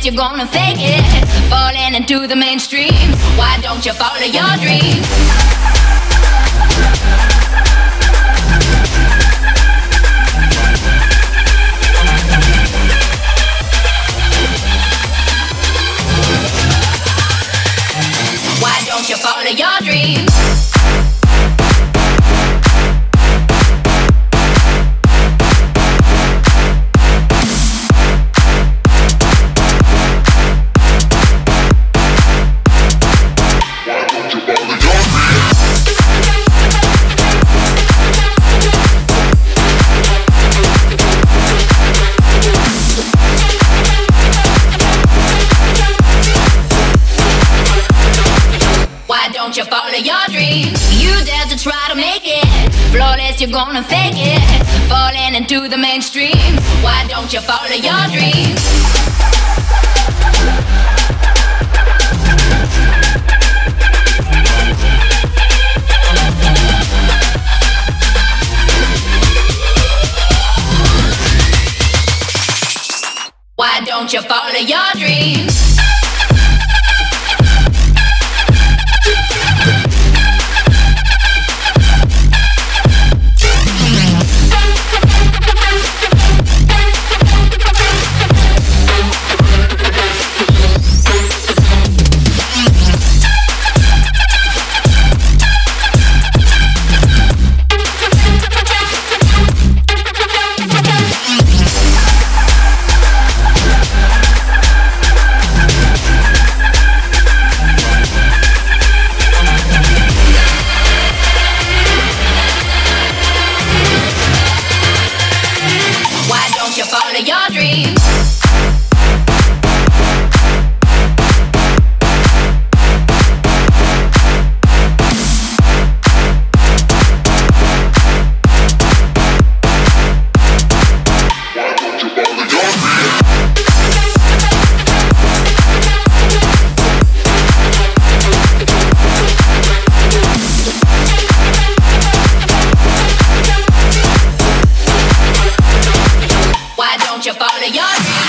Flawless, you're gonna fake it. Falling into the mainstream. Why don't you follow your dreams? Why don't you follow your dreams? Follow your dreams? You dare to try to make it. Flawless, you're gonna fake it. Falling into the mainstream. Why don't you follow your dreams? Why don't you follow your dreams? out of your dreams.